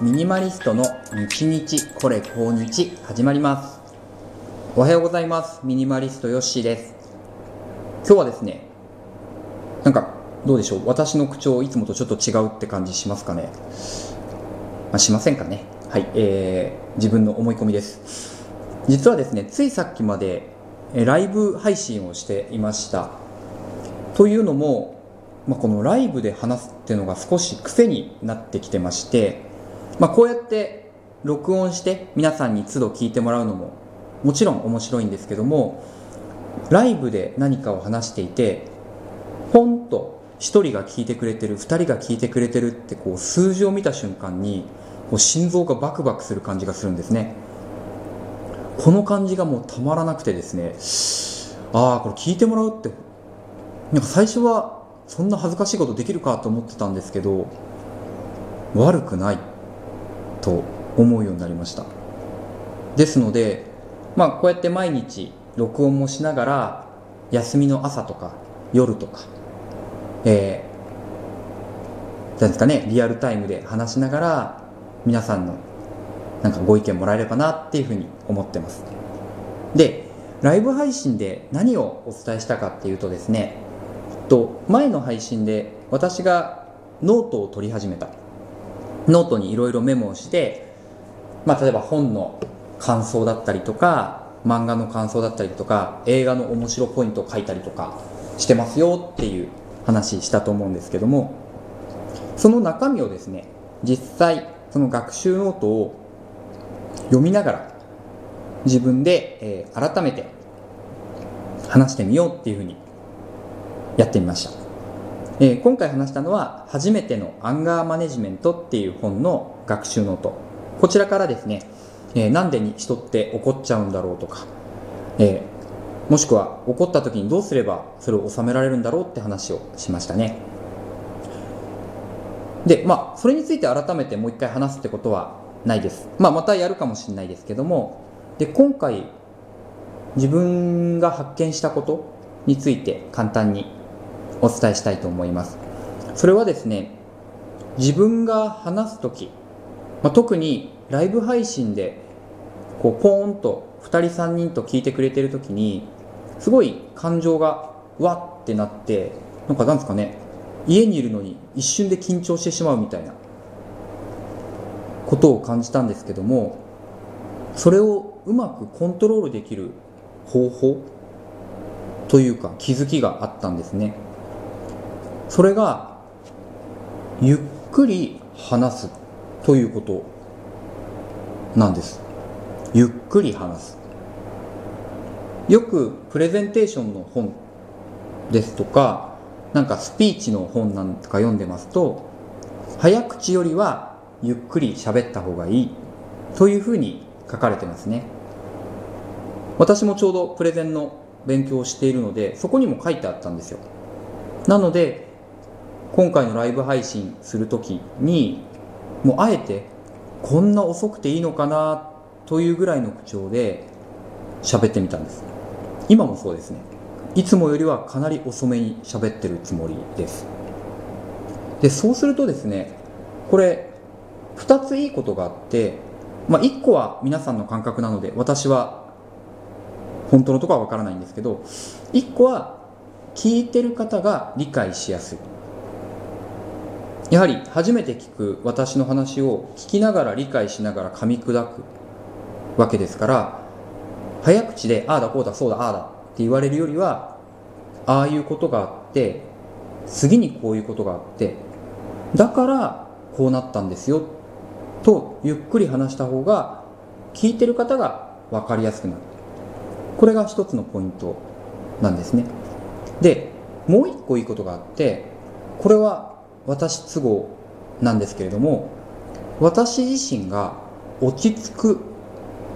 ミニマリストの日日これ今日始まります。おはようございます。ミニマリストヨッシーです。今日はですねなんかどうでしょう？私の口調いつもとちょっと違うって感じしますかね、まあ、しませんかね？はい、えー、自分の思い込みです。実はですねついさっきまでライブ配信をしていました。というのも、まあ、このライブで話すっていうのが少し癖になってきてましてまあ、こうやって録音して皆さんに都度聞いてもらうのももちろん面白いんですけどもライブで何かを話していてポンと1人が聞いてくれてる2人が聞いてくれてるってこう数字を見た瞬間にこう心臓がバクバクする感じがするんですね。この感じがもうたまらなくてですねああこれ聞いてもらうってなんか最初はそんな恥ずかしいことできるかと思ってたんですけど悪くない。と思うようになりました。ですのでまあこうやって毎日録音もしながら休みの朝とか夜とかえー、なんですかねリアルタイムで話しながら皆さんのなんかご意見もらえればなっていうふうに思ってます。でライブ配信で何をお伝えしたかっていうとですねと前の配信で私がノートを取り始めた。ノートにいろいろメモをして、まあ、例えば本の感想だったりとか漫画の感想だったりとか映画の面白ポイントを書いたりとかしてますよっていう話したと思うんですけどもその中身をですね実際その学習ノートを読みながら自分で、えー、改めて話してみようっていうふうにやってみました。えー、今回話したのは初めてのアンガーマネジメントっていう本の学習ノート。こちらからですね、えー、なんでに人って怒っちゃうんだろうとか、えー、もしくは怒った時にどうすればそれを収められるんだろうって話をしましたね。でまあそれについて改めてもう一回話すってことはないです、まあ、またやるかもしれないですけどもで今回自分が発見したことについて簡単にお伝えしたいと思います。それはですね自分が話す時、まあ、特にライブ配信でこうポーンと2人3人と聞いてくれてる時にすごい感情がわってなってなんかなんですかね家にいるのに一瞬で緊張してしまうみたいなことを感じたんですけどもそれをうまくコントロールできる方法というか気づきがあったんですね。それがゆっくり話すということなんです。ゆっくり話す。よくプレゼンテーションの本ですとかなんかスピーチの本なんか読んでますと早口よりはゆっくり喋った方がいいというふうに書かれてますね。私もちょうどプレゼンの勉強をしているのでそこにも書いてあったんですよ。なので今回のライブ配信する時にもうあえてこんな遅くていいのかなというぐらいの口調で喋ってみたんです。今もそうですね。いつもよりはかなり遅めに喋ってるつもりです。でそうするとですねこれ2ついいことがあって、まあ、1個は皆さんの感覚なので私は本当のところはわからないんですけど1個は聞いてる方が理解しやすい。やはり初めて聞く私の話を聞きながら理解しながら噛み砕くわけですから早口でああだこうだそうだああだって言われるよりはああいうことがあって次にこういうことがあってだからこうなったんですよとゆっくり話した方が聞いてる方が分かりやすくなる。これが一つのポイントなんですね。でもう一個いいことがあってこれは私都合なんですけれども私自身が落ち着く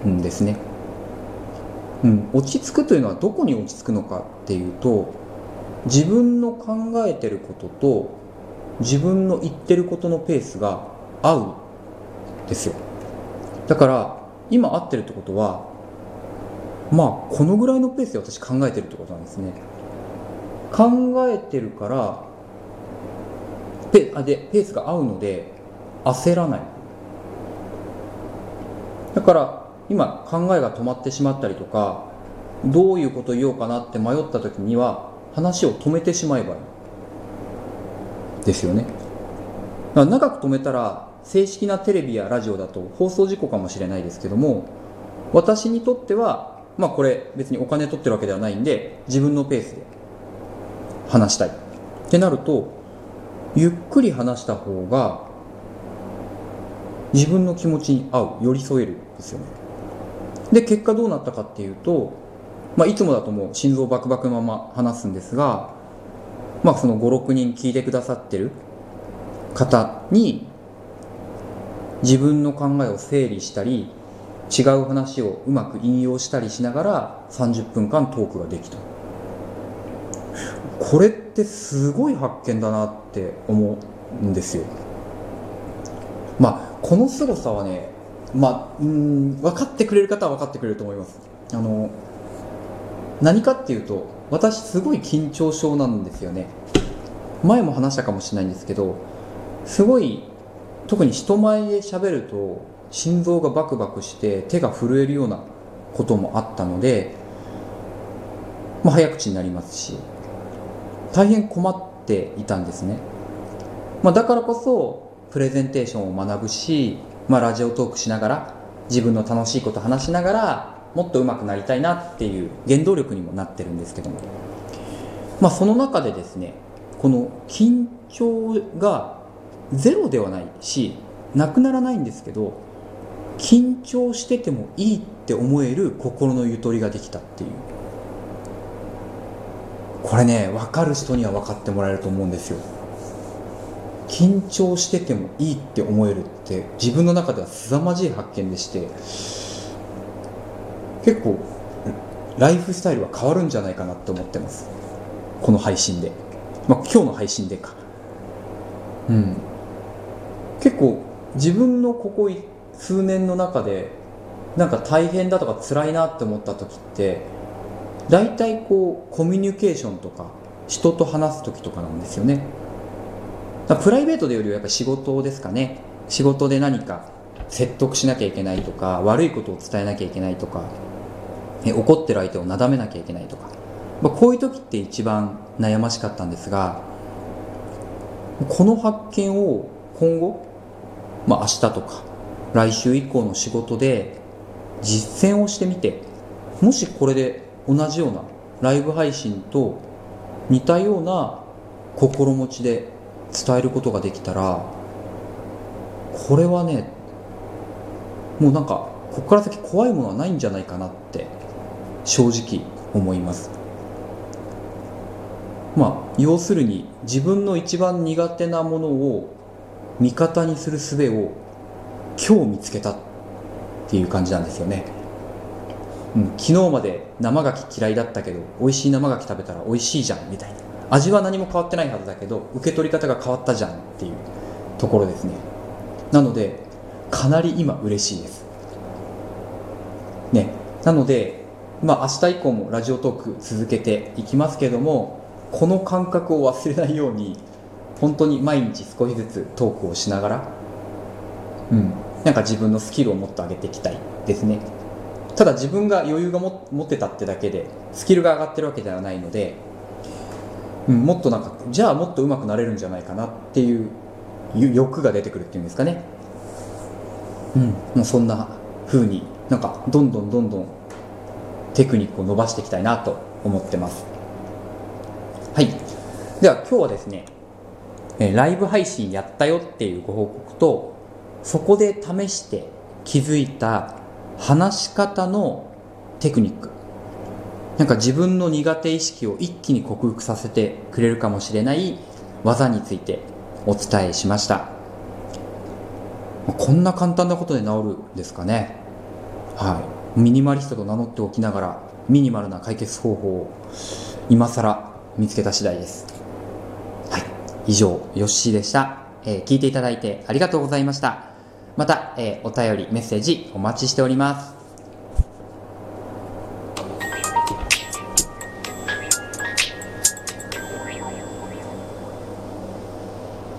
んですね、うん、落ち着くというのはどこに落ち着くのかっていうと自分の考えてることと自分の言ってることのペースが合うんですよ。だから今合ってるってことはまあこのぐらいのペースで私考えてるってことなんですね。考えてるからペあでペースが合うので焦らない。だから今考えが止まってしまったりとかどういうこと言おうかなって迷った時には話を止めてしまえばいい。ですよね。だから長く止めたら正式なテレビやラジオだと放送事故かもしれないですけども私にとってはまあこれ別にお金取ってるわけではないんで自分のペースで話したい。ってなるとゆっくり話した方が自分の気持ちに合う寄り添えるですよね。で結果どうなったかっていうと、まあ、いつもだともう心臓バクバクのまま話すんですが、まあ、その56人聞いてくださってる方に自分の考えを整理したり違う話をうまく引用したりしながら30分間トークができた。これってすごい発見だなって思うんですよ。まあこの凄さはねまあうん分かってくれる方は分かってくれると思います。あの何かっていうと私すごい緊張症なんですよね。前も話したかもしれないんですけどすごい特に人前で喋ると心臓がバクバクして手が震えるようなこともあったので、まあ、早口になりますし。大変困っていたんですね、まあ、だからこそプレゼンテーションを学ぶし、まあ、ラジオトークしながら自分の楽しいこと話しながらもっと上手くなりたいなっていう原動力にもなってるんですけども、まあ、その中でですねこの緊張がゼロではないしなくならないんですけど緊張しててもいいって思える心のゆとりができたっていう。これね分かる人には分かってもらえると思うんですよ。緊張しててもいいって思えるって自分の中では凄まじい発見でして結構ライフスタイルは変わるんじゃないかなって思ってます。この配信で。まあ今日の配信でか。うん。結構自分のここ数年の中でなんか大変だとか辛いなって思った時って大体こうコミュニケーションとか人と話す時とかなんですよね。プライベートでよりはやっぱ仕事ですかね。仕事で何か説得しなきゃいけないとか悪いことを伝えなきゃいけないとか怒ってる相手をなだめなきゃいけないとか、まあ、こういう時って一番悩ましかったんですがこの発見を今後、まあ、明日とか来週以降の仕事で実践をしてみてもしこれで同じようなライブ配信と似たような心持ちで伝えることができたらこれはねもうなんかここから先怖いものはないんじゃないかなって正直思います。まあ要するに自分の一番苦手なものを味方にする術を今日見つけたっていう感じなんですよね、うん、昨日まで生牡蠣嫌いだったけど美味しい生牡蠣食べたら美味しいじゃんみたいな。味は何も変わってないはずだけど受け取り方が変わったじゃんっていうところですね。なのでかなり今嬉しいです。ね。なのでまあ明日以降もラジオトーク続けていきますけどもこの感覚を忘れないように本当に毎日少しずつトークをしながらうんなんか自分のスキルをもっと上げていきたいですね。ただ自分が余裕が持ってたってだけでスキルが上がってるわけではないので、うん、もっとなんかじゃあもっと上手くなれるんじゃないかなっていう欲が出てくるっていうんですかね。うんもうそんな風になんかどんどんどんどんテクニックを伸ばしていきたいなと思ってます。はい。では今日はですねライブ配信やったよっていうご報告とそこで試して気づいた話し方のテクニック。なんか自分の苦手意識を一気に克服させてくれるかもしれない技についてお伝えしました。こんな簡単なことで治るんですかね。はい。ミニマリストと名乗っておきながらミニマルな解決方法を今更見つけた次第です。はい。以上ヨッシーでした、えー、聞いていただいてありがとうございました。また、えー、お便り、メッセージお待ちしております。